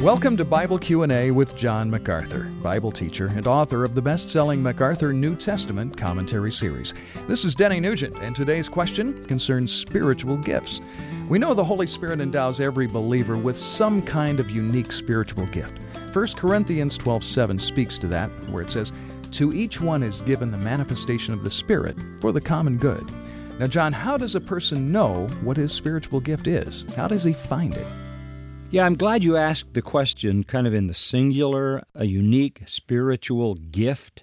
Welcome to Bible Q&A with John MacArthur, Bible teacher and author of the best-selling MacArthur New Testament commentary series. This is Denny Nugent, and today's question concerns spiritual gifts. We know the Holy Spirit endows every believer with some kind of unique spiritual gift. 1 Corinthians 12:7 speaks to that, where it says, "To each one is given the manifestation of the Spirit for the common good." Now, John, how does a person know what his spiritual gift is? How does he find it? Yeah, I'm glad you asked the question kind of in the singular, a unique spiritual gift.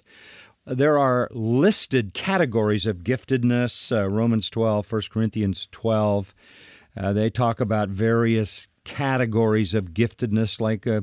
There are listed categories of giftedness, uh, Romans 12, 1 Corinthians 12. Uh, they talk about various categories of giftedness, like uh,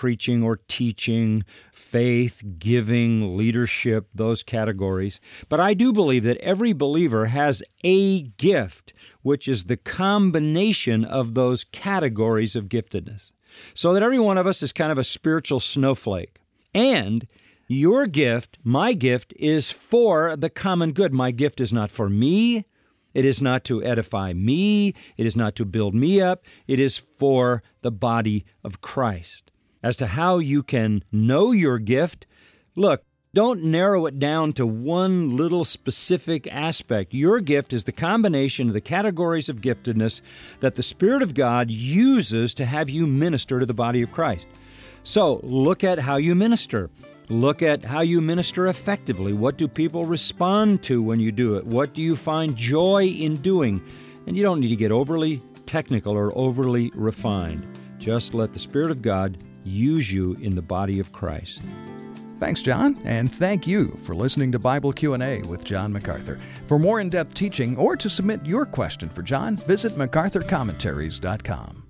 preaching or teaching, faith, giving, leadership, those categories. But I do believe that every believer has a gift, which is the combination of those categories of giftedness. So that every one of us is kind of a spiritual snowflake. And your gift, my gift, is for the common good. My gift is not for me. It is not to edify me. It is not to build me up. It is for the body of Christ as to how you can know your gift, look, don't narrow it down to one little specific aspect. Your gift is the combination of the categories of giftedness that the Spirit of God uses to have you minister to the body of Christ. So look at how you minister. Look at how you minister effectively. What do people respond to when you do it? What do you find joy in doing? And you don't need to get overly technical or overly refined. Just let the Spirit of God use you in the body of Christ. Thanks, John, and thank you for listening to Bible Q&A with John MacArthur. For more in-depth teaching or to submit your question for John, visit macarthurcommentaries.com.